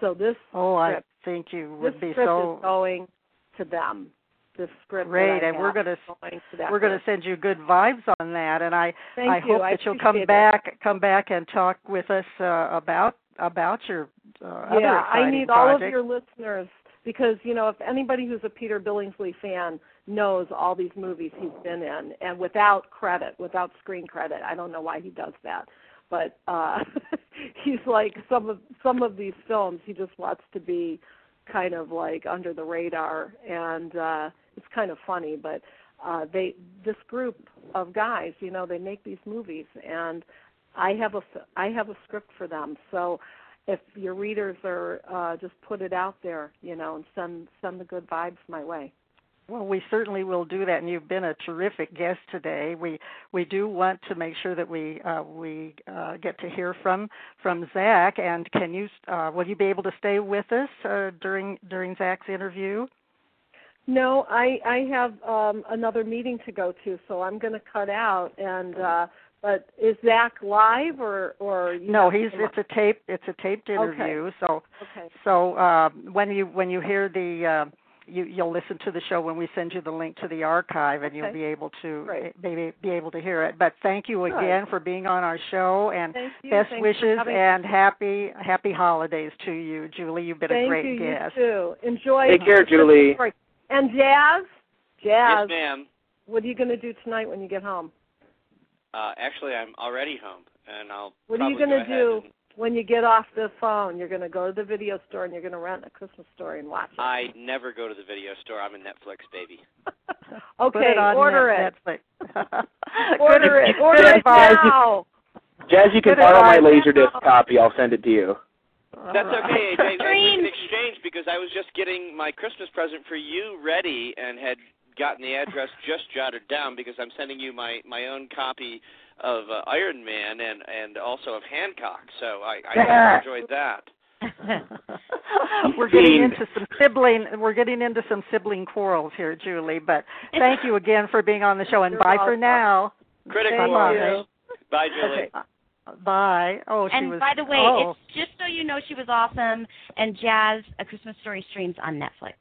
Speaker 5: So this
Speaker 4: Oh, I think you would be
Speaker 5: script
Speaker 4: so
Speaker 5: is going to them. This script
Speaker 4: great, and we're going to
Speaker 5: going to that
Speaker 4: we're going to send you good vibes on that, and I
Speaker 5: Thank
Speaker 4: I
Speaker 5: you.
Speaker 4: hope
Speaker 5: I
Speaker 4: that you'll come
Speaker 5: it.
Speaker 4: back come back and talk with us uh, about about your uh, other
Speaker 5: yeah, I need all of your listeners because you know if anybody who's a Peter Billingsley fan knows all these movies he's been in, and without credit, without screen credit, I don't know why he does that, but uh he's like some of some of these films he just wants to be kind of like under the radar, and uh it's kind of funny, but uh they this group of guys, you know, they make these movies, and I have a I have a script for them, so if your readers are uh, just put it out there, you know, and send send the good vibes my way.
Speaker 4: Well, we certainly will do that, and you've been a terrific guest today. We we do want to make sure that we uh, we uh, get to hear from from Zack. And can you uh, will you be able to stay with us uh, during during Zack's interview?
Speaker 5: No, I I have um, another meeting to go to, so I'm going to cut out. And uh, but is Zack live or or you
Speaker 4: No, he's it's a tape it's a taped interview. So
Speaker 5: Okay.
Speaker 4: so uh, when you when you hear the uh, you you'll listen to the show when we send you the link to the archive, and you'll be able to
Speaker 5: Great.
Speaker 4: maybe be able to hear it. But thank you
Speaker 5: Good.
Speaker 4: again for being on our show, and best
Speaker 5: Thanks
Speaker 4: wishes and happy happy holidays to you, Julie. You've been
Speaker 5: Thank
Speaker 4: a great
Speaker 5: you,
Speaker 4: guest.
Speaker 5: you too. Enjoy.
Speaker 6: Take care, Julie.
Speaker 5: And Jazz, Jazz,
Speaker 8: Yes, ma'am.
Speaker 5: what are you going to do tonight when you get home?
Speaker 8: Uh, actually, I'm already home, and I'll.
Speaker 5: What are you gonna
Speaker 8: go ahead
Speaker 5: do?
Speaker 8: And-
Speaker 5: When you get off the phone, you're going to go to the video store and you're going to rent a Christmas story and watch it.
Speaker 8: I never go to the video store. I'm a Netflix baby.
Speaker 5: Okay,
Speaker 4: it
Speaker 5: order
Speaker 4: Net-
Speaker 5: it.
Speaker 4: Netflix.
Speaker 5: Order it. Order it now.
Speaker 6: Jazz, you can borrow my
Speaker 4: advice.
Speaker 6: Laserdisc copy. I'll send it to you.
Speaker 8: That's
Speaker 4: All right.
Speaker 8: okay, AJ. Maybe we can exchange because I was just getting my Christmas present for you ready and had gotten the address just jotted down because I'm sending you my my own copy of uh, Iron Man and and also of Hancock. So I I enjoyed that.
Speaker 4: we're getting into some sibling we're getting into some sibling quarrels here, Julie. But thank you again for being on the show, and
Speaker 5: You're
Speaker 4: bye for now.
Speaker 8: Critic
Speaker 5: Thank
Speaker 8: Bye, Julie.
Speaker 5: Okay.
Speaker 4: Uh, Bye. Oh, she
Speaker 7: and
Speaker 4: was.
Speaker 7: by the way,
Speaker 4: oh.
Speaker 7: it's just so you know she was awesome and Jazz A Christmas Story streams on Netflix.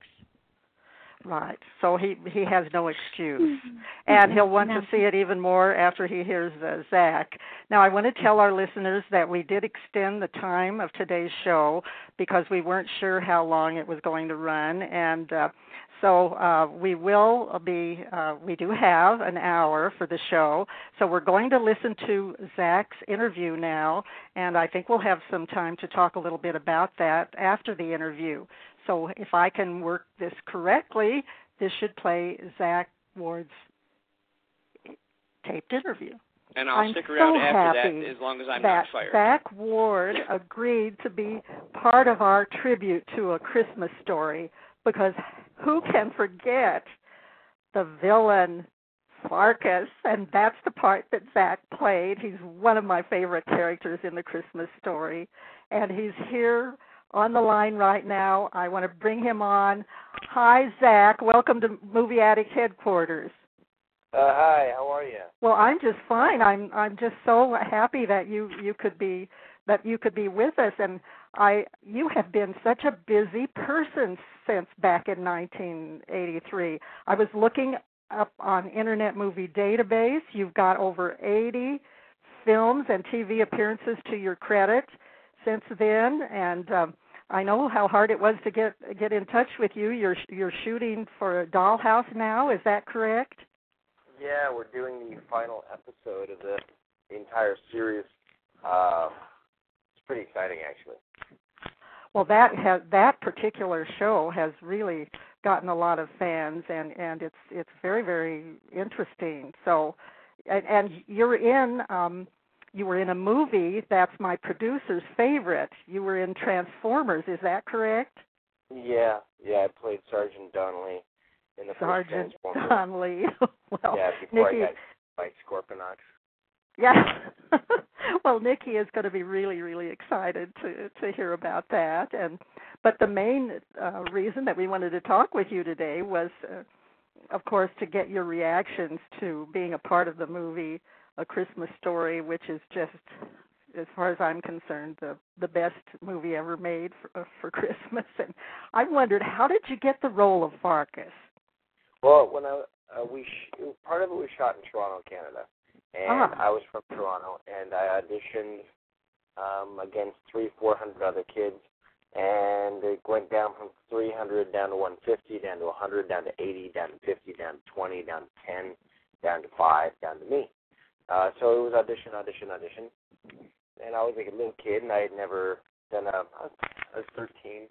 Speaker 4: Right. So he he has no excuse, and he'll want to see it even more after he hears uh, Zack. Now, I want to tell our listeners that we did extend the time of today's show because we weren't sure how long it was going to run, and uh, so uh, we will be. Uh, we do have an hour for the show, so we're going to listen to Zack's interview now, and I think we'll have some time to talk a little bit about that after the interview. So if I can work this correctly, this should play Zack Ward's taped interview.
Speaker 8: And I'll
Speaker 4: I'm
Speaker 8: stick around
Speaker 4: so
Speaker 8: after that as long as I'm
Speaker 4: that
Speaker 8: not fired.
Speaker 4: Zack Ward agreed to be part of our tribute to a Christmas story because who can forget the villain Farkus, and that's the part that Zack played. He's one of my favorite characters in the Christmas story, and he's here on the line right now. I want to bring him on. Hi, Zack. Welcome to Movie Addict headquarters.
Speaker 9: Uh, hi, how are you?
Speaker 4: Well, I'm just fine. I'm I'm just so happy that you you could be that you could be with us and I you have been such a busy person since back in 1983. I was looking up on Internet Movie Database. You've got over 80 films and TV appearances to your credit since then and um I know how hard it was to get get in touch with you. You're you're shooting for Dollhouse now, is that correct?
Speaker 9: Yeah, we're doing the final episode of the entire series. Uh, pretty exciting, actually.
Speaker 4: Well, that has that particular show has really gotten a lot of fans, and and it's it's very very interesting. So, and, and you're in um, you were in a movie that's my producer's favorite. You were in Transformers, is that correct?
Speaker 9: Yeah, yeah, I played Sergeant Donnelly in the
Speaker 4: Sergeant
Speaker 9: first Transformers.
Speaker 4: Donnelly. well,
Speaker 9: yeah, before
Speaker 4: Nikki,
Speaker 9: I got by Scorponok.
Speaker 4: Yeah. well, Nikki is going to be really, really excited to to hear about that. And but the main uh, reason that we wanted to talk with you today was, uh, of course, to get your reactions to being a part of the movie A Christmas Story, which is just, as far as I'm concerned, the the best movie ever made for uh, for Christmas. And I wondered, how did you get the role of Farkus?
Speaker 9: Well, when I uh, we sh- part of it was shot in Toronto, Canada, and
Speaker 4: Ah.
Speaker 9: I was from Toronto, and I auditioned um, against three, four hundred other kids, and it went down from three hundred down to one fifty, down to a hundred, down to eighty, down to fifty, down to twenty, down to ten, down to five, down to me. Uh, so it was audition, audition, audition, and I was like a little kid, and I had never done a. I was, I was thirteen.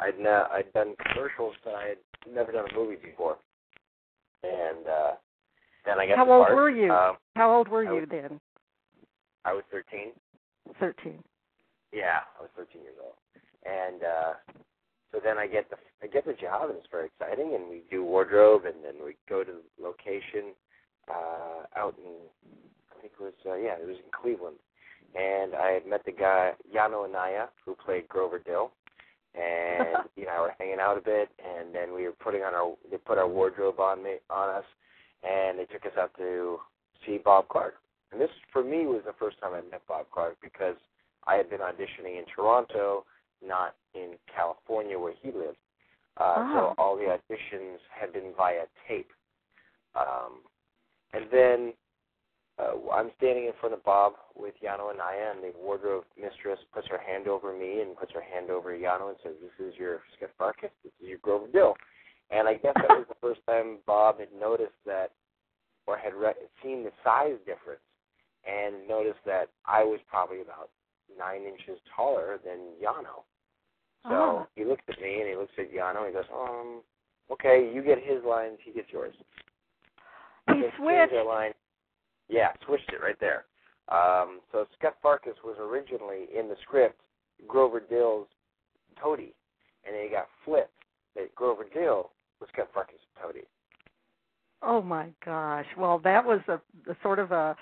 Speaker 9: I'd ne- I'd done commercials, but I had never done a movie before and uh then I got
Speaker 4: How old
Speaker 9: part.
Speaker 4: were you?
Speaker 9: Um,
Speaker 4: How old were
Speaker 9: I
Speaker 4: you
Speaker 9: was-
Speaker 4: then?
Speaker 9: I was 13.
Speaker 4: Thirteen.
Speaker 9: Yeah, I was 13 years old, and uh so then I get the I get the job, and it's very exciting. And we do wardrobe, and then we go to the location uh out in I think it was uh, yeah it was in Cleveland, and I had met the guy Yano Anaya who played Grover Dill, and you know we're hanging out a bit, and then we were putting on our they put our wardrobe on me on us, and they took us out to see Bob Clark. And this for me was the first time I met Bob Clark because I had been auditioning in Toronto, not in California where he lived. Uh,
Speaker 4: Ah.
Speaker 9: So all the auditions had been via tape. Um, and then uh, I'm standing in front of Bob with Yano Anaya, and the wardrobe mistress puts her hand over me and puts her hand over Yano and says, "This is your Scut Farkus. This is your Grover Dill." And I guess that was the first time Bob had noticed that, or had re- seen the size difference, and noticed that I was probably about nine inches taller than Yano. So
Speaker 4: Ah.
Speaker 9: he looks at me and he looks at Yano and he goes, um, okay, you get his lines, he gets yours.
Speaker 4: He
Speaker 9: changed
Speaker 4: switched.
Speaker 9: their line. Yeah, switched it right there. Um, so Scut Farkus was originally in the script Grover Dill's toady, and then he got flipped that Grover Dill was Farkus' toady.
Speaker 4: Oh my gosh! Well, that was a, a sort of a,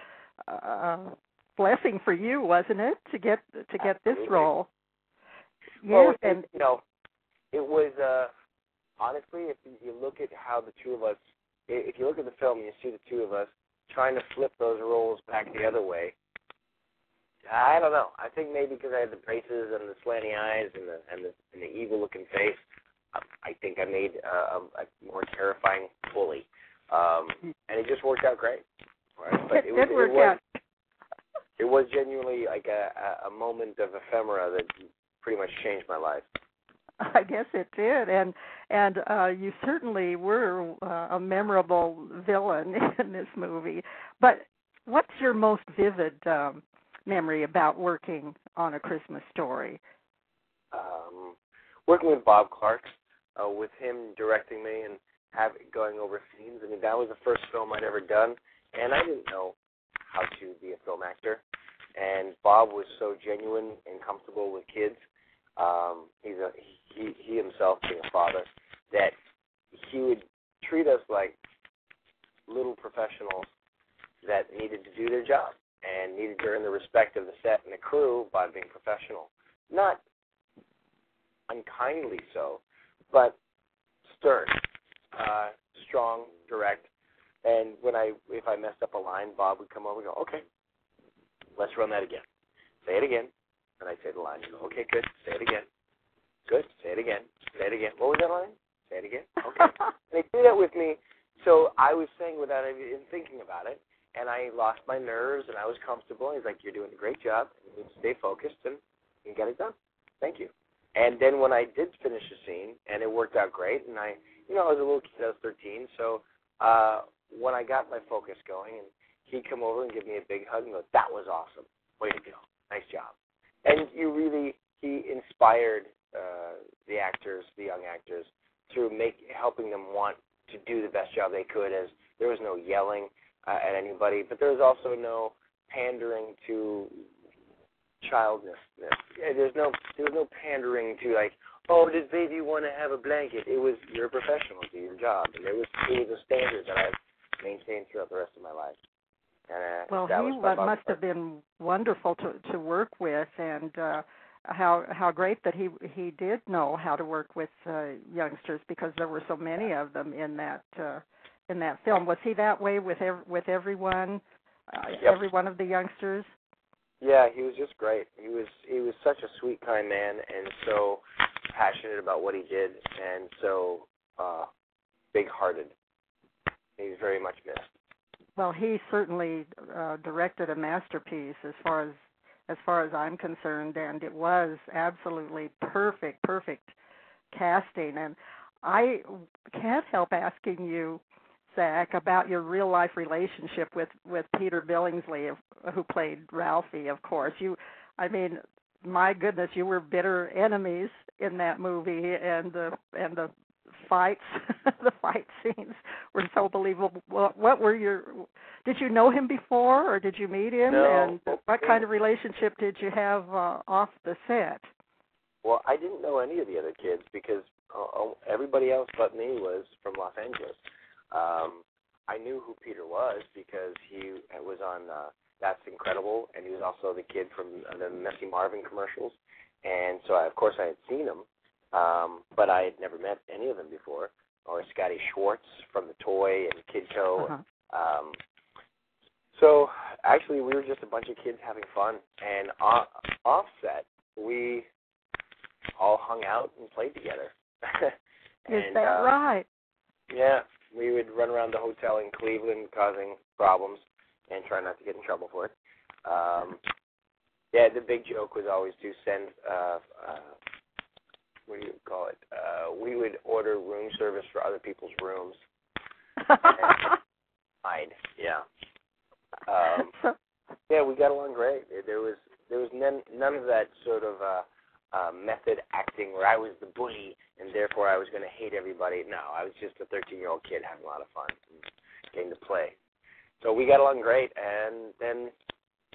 Speaker 4: a blessing for you, wasn't it, to get to get this role?
Speaker 9: Well,
Speaker 4: Yes, and
Speaker 9: you know, it was uh, honestly, if you- look at how the two of us, if you look at the film and you see the two of us trying to flip those roles back the other way. I don't know. I think maybe because I had the braces and the slanty eyes and the and the and the evil looking face, I, I think I made uh, a, a more terrifying bully, um, and it just worked out great. Right? But
Speaker 4: it
Speaker 9: it was,
Speaker 4: did work
Speaker 9: it was,
Speaker 4: out.
Speaker 9: It was genuinely like a, a a moment of ephemera that pretty much changed my life.
Speaker 4: I guess it did, and and uh, you certainly were uh, a memorable villain in this movie. But what's your most vivid um, memory about working on a Christmas story?
Speaker 9: um, working with Bob Clark, uh, with him directing me and have going over scenes. I mean, that was the first film I'd ever done, and I didn't know how to be a film actor. And Bob was so genuine and comfortable with kids. Um, he's a he he himself being a father that he would treat us like little professionals that needed to do their job and needed to earn the respect of the set and the crew by being professional. Not unkindly so, but stern, uh, strong, direct. And when I if I messed up a line, Bob would come over and go, "Okay, let's run that again. Say it again." And I'd say the line. Go, "Okay, good. Say it again. Good. Say it again. Say it again. What was that line? Say it again. Okay." and he did that with me, so I was saying without even thinking about it, and I lost my nerves and I was comfortable. He's like, "You're doing a great job. You need to stay focused and, and get it done. Thank you." And then when I did finish the scene, and it worked out great, and I, you know, I was a little kid, I was 13, so uh, when I got my focus going, and he'd come over and give me a big hug and go, "That was awesome. Way to go. Nice job." And you really, he inspired uh, the actors, the young actors, through make helping them want to do the best job they could. As there was no yelling uh, at anybody, but there was also no pandering to childness. Yeah, There's no there was no pandering to like, oh, does baby want to have a blanket? It was you're a professional, do your job, and it was it was a standard that I've maintained throughout the rest of my life. And uh,
Speaker 4: Well, he
Speaker 9: was by
Speaker 4: wa-
Speaker 9: Bob
Speaker 4: must have been wonderful to to work with, and uh, how how great that he he did know how to work with uh, youngsters because there were so many of them in that uh, in that film. Was he that way with ev- with everyone, uh,
Speaker 9: Yep.
Speaker 4: every one of the youngsters?
Speaker 9: Yeah, he was just great. He was he was such a sweet, kind man, and so passionate about what he did, and so uh, big-hearted. He's very much missed.
Speaker 4: Well, he certainly uh, directed a masterpiece as far as as far as I'm concerned, and it was absolutely perfect, perfect casting. And I can't help asking you, Zack, about your real life relationship with with Peter Billingsley, who played Ralphie. Of course, you. I mean, my goodness, you were bitter enemies in that movie, and the and the fights, the fight scenes were so believable. What, what were your? Did you know him before, or did you meet him?
Speaker 9: No.
Speaker 4: And what kind of relationship did you have uh, off the set?
Speaker 9: Well, I didn't know any of the other kids because uh, everybody else but me was from Los Angeles. Um, I knew who Peter was because he was on uh, That's Incredible, and he was also the kid from uh, the Messy Marvin commercials. And so, I, of course, I had seen him, um, but I had never met any of them before. Or Scotty Schwartz from the Toy and Kidco.
Speaker 4: Uh-huh.
Speaker 9: Um, so actually, we were just a bunch of kids having fun, and off, offset, we all hung out and played together.
Speaker 4: Is that
Speaker 9: uh,
Speaker 4: right?
Speaker 9: Yeah, we would run around the hotel in Cleveland causing problems and try not to get in trouble for it. Um, yeah, the big joke was always to send uh, uh, what do you call it? Uh, we would order room service for other people's rooms. Hide, yeah. Um, yeah, we got along great. There was there was none none of that sort of uh, uh, method acting where I was the bully and therefore I was going to hate everybody. No, I was just a 13 year old kid having a lot of fun, and getting to play. So we got along great, and then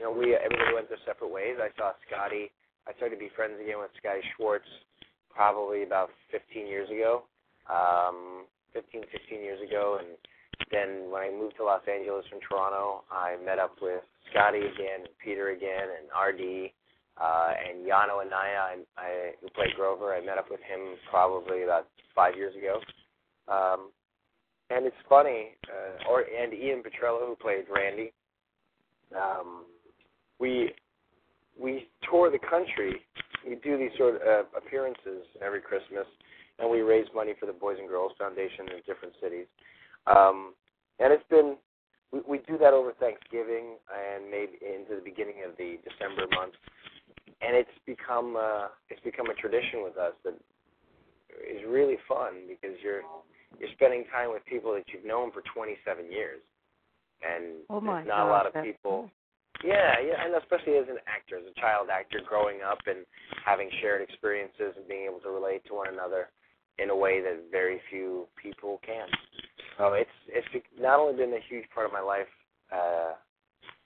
Speaker 9: you know we everybody went their separate ways. I saw Scotty. I started to be friends again with Scotty Schwartz probably about 15 years ago, um, 15, 16 years ago, and then when I moved to Los Angeles from Toronto, I met up with Scotty again, and Peter again, and RD, uh, and Yano Anaya, I, I, who played Grover. I met up with him probably about five years ago. Um, and it's funny, uh, or and Ian Petrella, who played Randy. Um, we we tour the country. We do these sort of uh, appearances every Christmas, and we raise money for the Boys and Girls Foundation in different cities. Um, and it's been we, we do that over Thanksgiving and maybe into the beginning of the December month, and it's become uh, it's become a tradition with us that is really fun because you're you're spending time with people that you've known for 27 years, and
Speaker 4: Oh
Speaker 9: there's not a lot of people. Yeah, yeah, and especially as an actor, as a child actor, growing up and having shared experiences and being able to relate to one another in a way that very few people can. So it's it's not only been a huge part of my life uh,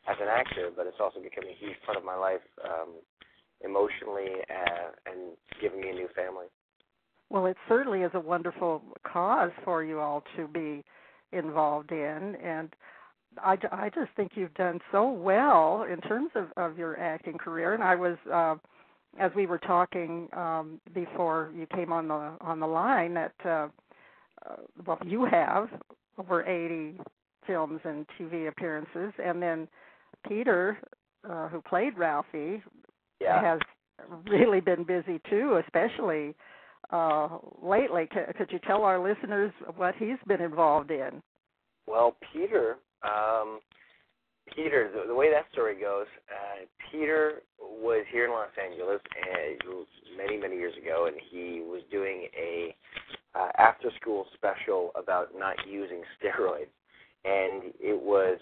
Speaker 9: as an actor, but it's also become a huge part of my life um, emotionally uh, and giving me a new family.
Speaker 4: Well, it certainly is a wonderful cause for you all to be involved in, and I, I just think you've done so well in terms of, of your acting career. And I was, uh, as we were talking um, before you came on the on the line, that uh, uh, well, you have over 80 films and TV appearances, and then Peter, uh, who played Ralphie,
Speaker 9: Yeah.
Speaker 4: has really been busy too, especially uh, lately. C- could you tell our listeners what he's been involved in?
Speaker 9: Well, Peter, um, Peter, the, the way that story goes, uh, Peter was here in Los Angeles uh, many, many years ago, and he was doing a uh, after-school special about not using steroids, and it was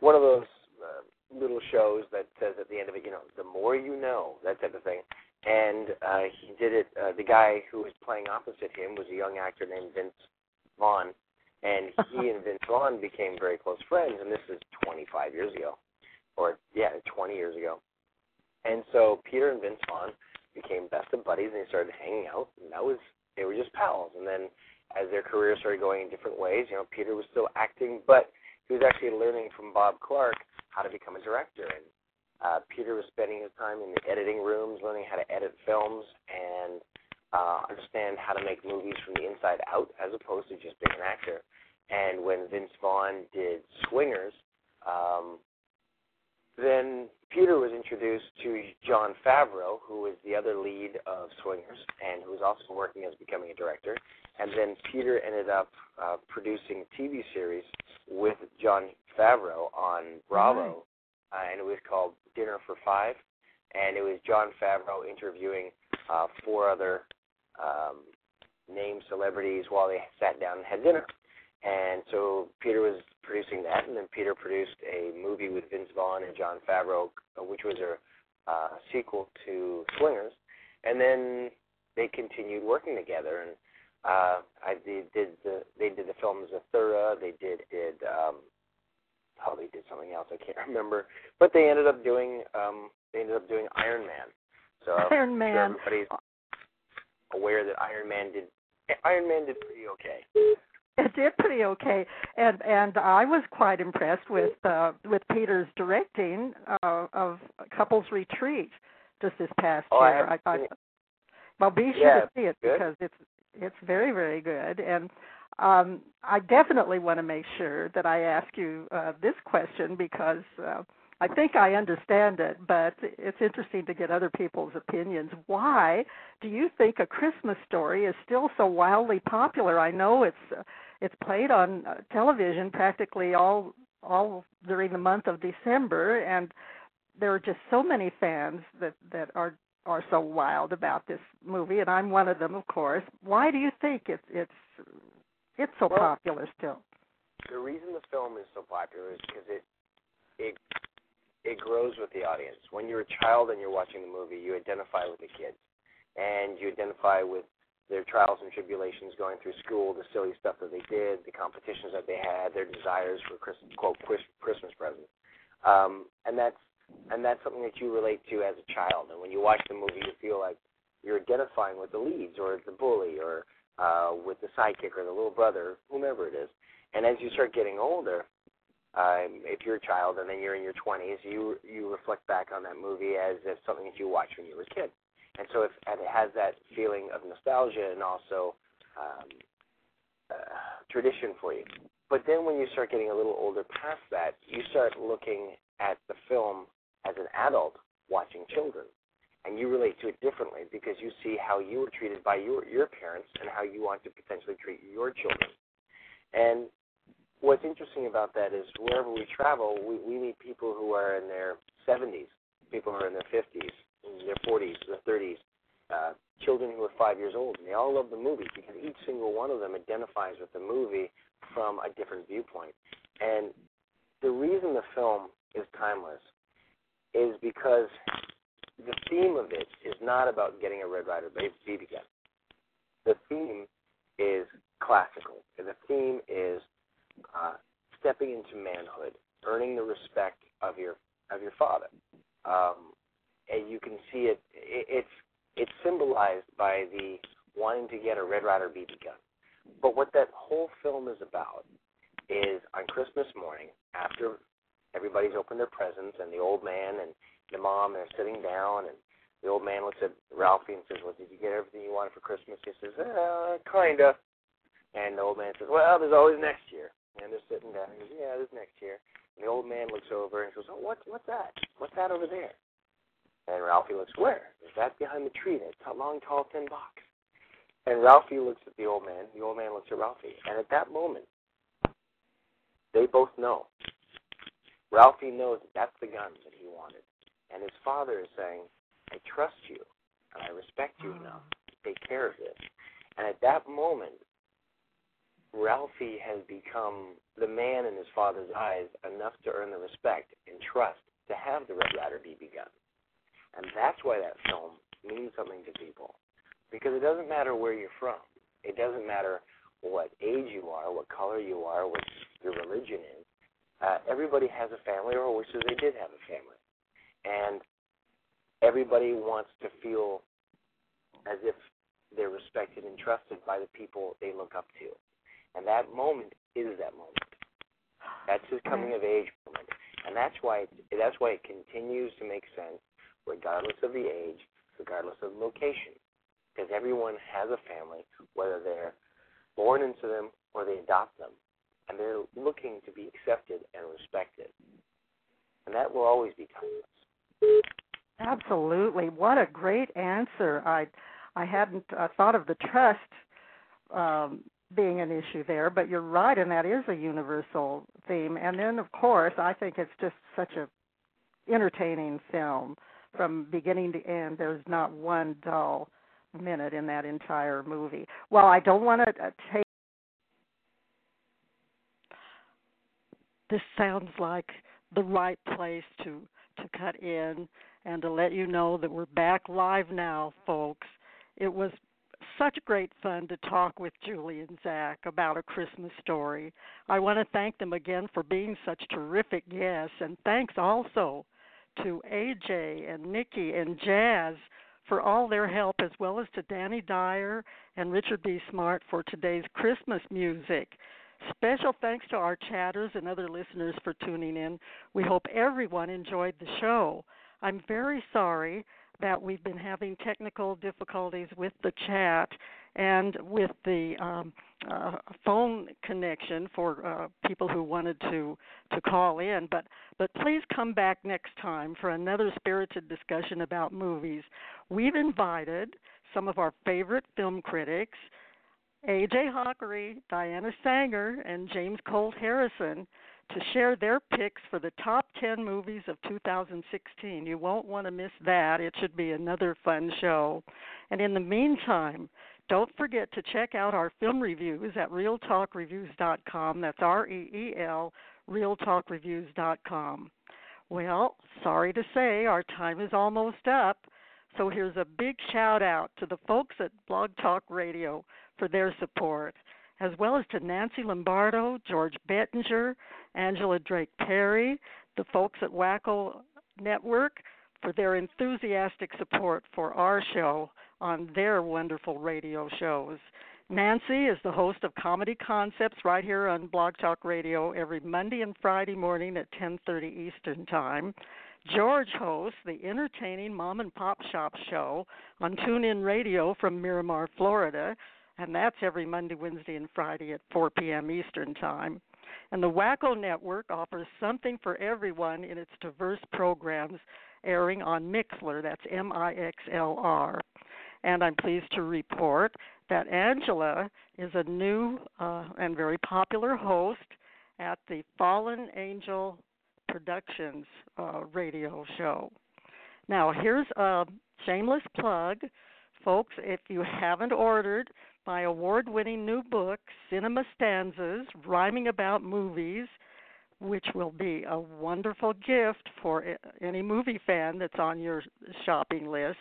Speaker 9: one of those uh, little shows that says at the end of it, you know, the more you know, that type of thing. And uh, he did it. Uh, the guy who was playing opposite him was a young actor named Vince Vaughn, and he and Vince Vaughn became very close friends. And this is 25 years ago, or yeah, 20 years ago. And so Peter and Vince Vaughn became best of buddies, and they started hanging out. And that was they were just pals. And then as their careers started going in different ways, you know, Peter was still acting, but he was actually learning from Bob Clark how to become a director. And uh, Peter was spending his time in the editing rooms, learning how to edit films and uh, understand how to make movies from the inside out, as opposed to just being an actor. And when Vince Vaughn did Swingers, um, then Peter was introduced to Jon Favreau, who was the other lead of Swingers, and who was also working as becoming a director. And then Peter ended up uh, producing a TV series with Jon Favreau on Bravo, uh, and it was called Dinner for Five. And it was Jon Favreau interviewing uh, four other um, named celebrities while they sat down and had dinner. And so Peter was producing that, and then Peter produced a movie with Vince Vaughn and Jon Favreau, uh, which was a uh, sequel to Swingers. And then they continued working together, and uh, I did, did the they did the film Zathura. They did did um, oh they did something else I can't remember, but they ended up doing um, they ended up doing Iron Man. So
Speaker 4: Iron
Speaker 9: I'm
Speaker 4: Man.
Speaker 9: Sure everybody's aware that Iron Man did Iron Man did pretty okay.
Speaker 4: It did pretty okay, and and I was quite impressed with uh, with Peter's directing uh, of Couples Retreat just this past
Speaker 9: Oh,
Speaker 4: year. I,
Speaker 9: seen
Speaker 4: well, be sure
Speaker 9: Yeah,
Speaker 4: to see it
Speaker 9: good.
Speaker 4: because it's it's very very good, and um, I definitely want to make sure that I ask you uh, this question because uh, I think I understand it, but it's interesting to get other people's opinions. Why do you think a Christmas story is still so wildly popular? I know it's uh, it's played on uh, television practically all all during the month of December, and there are just so many fans that that are are so wild about this movie, and I'm one of them, of course. Why do you think it's it's it's so
Speaker 9: Well,
Speaker 4: popular still?
Speaker 9: The reason the film is so popular is because it it it grows with the audience. When you're a child and you're watching the movie, you identify with the kids, and you identify with their trials and tribulations going through school, the silly stuff that they did, the competitions that they had, their desires for Christmas, quote Christmas presents, um, and that's and that's something that you relate to as a child. And when you watch the movie, you feel like you're identifying with the leads or the bully or uh, with the sidekick or the little brother, whomever it is. And as you start getting older, um, if you're a child and then you're in your 20s, you you reflect back on that movie as if something that you watched when you were a kid. And so if, and it has that feeling of nostalgia and also um, uh, tradition for you. But then when you start getting a little older past that, you start looking at the film as an adult watching children. And you relate to it differently because you see how you were treated by your, your parents and how you want to potentially treat your children. And what's interesting about that is wherever we travel, we, we meet people who are in their 70s, people who are in their 50s, in their 40s, their 30s, uh, children who are five years old. And they all love the movie because each single one of them identifies with the movie from a different viewpoint. And the reason the film is timeless is because the theme of it is not about getting a Red Ryder BB gun. The theme is classical. The theme is uh, stepping into manhood, earning the respect of your of your father. Um, and you can see it, it. It's it's symbolized by the wanting to get a Red Ryder BB gun. But what that whole film is about is on Christmas morning, after everybody's opened their presents, and the old man and the mom are sitting down, and the old man looks at Ralphie and says, "Well, did you get everything you wanted for Christmas?" He says, "Uh, kinda." And the old man says, "Well, there's always next year." And they're sitting down. He goes, "Yeah, there's next year." And the old man looks over and goes, "Oh, what's what's that? What's that over there?" And Ralphie looks, "Where? Is that behind the tree? That long, tall, thin box?" And Ralphie looks at the old man. The old man looks at Ralphie. And at that moment, they both know. Ralphie knows that that's the gun that he wanted. And his father is saying, I trust you and I respect you mm. enough to take care of this. And at that moment, Ralphie has become the man in his father's eyes enough to earn the respect and trust to have the Red Ryder BB gun. And that's why that film means something to people. Because it doesn't matter where you're from. It doesn't matter what age you are, what color you are, what your religion is. Uh, everybody has a family or wishes they did have a family. And everybody wants to feel as if they're respected and trusted by the people they look up to. And that moment is that moment. That's his coming of age moment. And that's why it, that's why it continues to make sense regardless of the age, regardless of location. Because everyone has a family, whether they're born into them or they adopt them. And they're looking to be accepted and respected. And that will always be timeless.
Speaker 4: Absolutely. What a great answer. I I hadn't uh, thought of the trust um, being an issue there, but you're right, and that is a universal theme. And then, of course, I think it's just such a entertaining film from beginning to end. There's not one dull minute in that entire movie. Well, I don't want to uh, take. This sounds like the right place to to cut in and to let you know that we're back live now, folks. It was such great fun to talk with Julie and Zack about a Christmas story. I want to thank them again for being such terrific guests, and thanks also to AJ and Nikki and Jazz for all their help, as well as to Danny Dyer and Richard B. Smart for today's Christmas music. Special thanks to our chatters and other listeners for tuning in. We hope everyone enjoyed the show. I'm very sorry that we've been having technical difficulties with the chat, and with the um, uh, phone connection for uh, people who wanted to to call in. But but please come back next time for another spirited discussion about movies. We've invited some of our favorite film critics, A.J. Hakari, Diana Saenger, and James Colt Harrison to share their picks for the top 10 movies of 2016. You won't want to miss that. It should be another fun show. And in the meantime, don't forget to check out our film reviews at reeltalkreviews.com. That's R E E L, reeltalkreviews.com. Well, sorry to say, our time is almost up. So here's a big shout out to the folks at Blog Talk Radio for their support, as well as to Nancy Lombardo, George Bettinger, Angela Drake Perry, the folks at Wacko Network for their enthusiastic support for our show on their wonderful radio shows. Nancy is the host of Comedy Concepts right here on Blog Talk Radio every Monday and Friday morning at 10:30 Eastern Time. George hosts the entertaining Mom and Pop Shop show on TuneIn Radio from Miramar, Florida, and that's every Monday, Wednesday, and Friday at 4 p.m. Eastern Time. And the Wacko Network offers something for everyone in its diverse programs airing on Mixlr. That's M I X L R. And I'm pleased to report that Angela is a new uh, and very popular host at the Fallen Angel Productions uh, radio show. Now, here's a shameless plug. Folks, if you haven't ordered my award winning new book, Cinema Stanzas Rhyming About Movies, which will be a wonderful gift for any movie fan that's on your shopping list.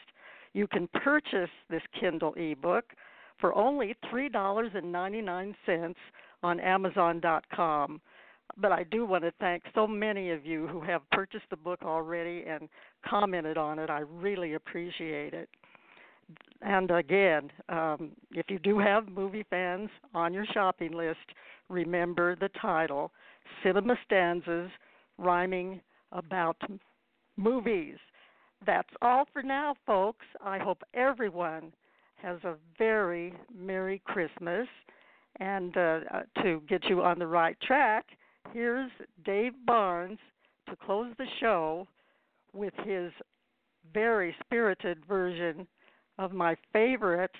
Speaker 4: You can purchase this Kindle ebook for only $3.99 on Amazon.com. But I do want to thank so many of you who have purchased the book already and commented on it. I really appreciate it. And again, um, if you do have movie fans on your shopping list, remember the title Cinema Stanzas Rhyming About Movies. That's all for now, folks. I hope everyone has a very Merry Christmas. And uh, uh, to get you on the right track, here's Dave Barnes to close the show with his very spirited version of my favorite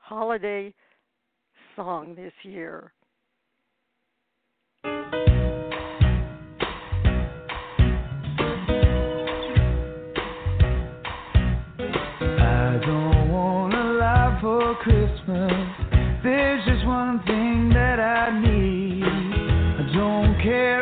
Speaker 4: holiday song this year.
Speaker 10: I don't want a lot for Christmas. There's just one thing that I need. I don't care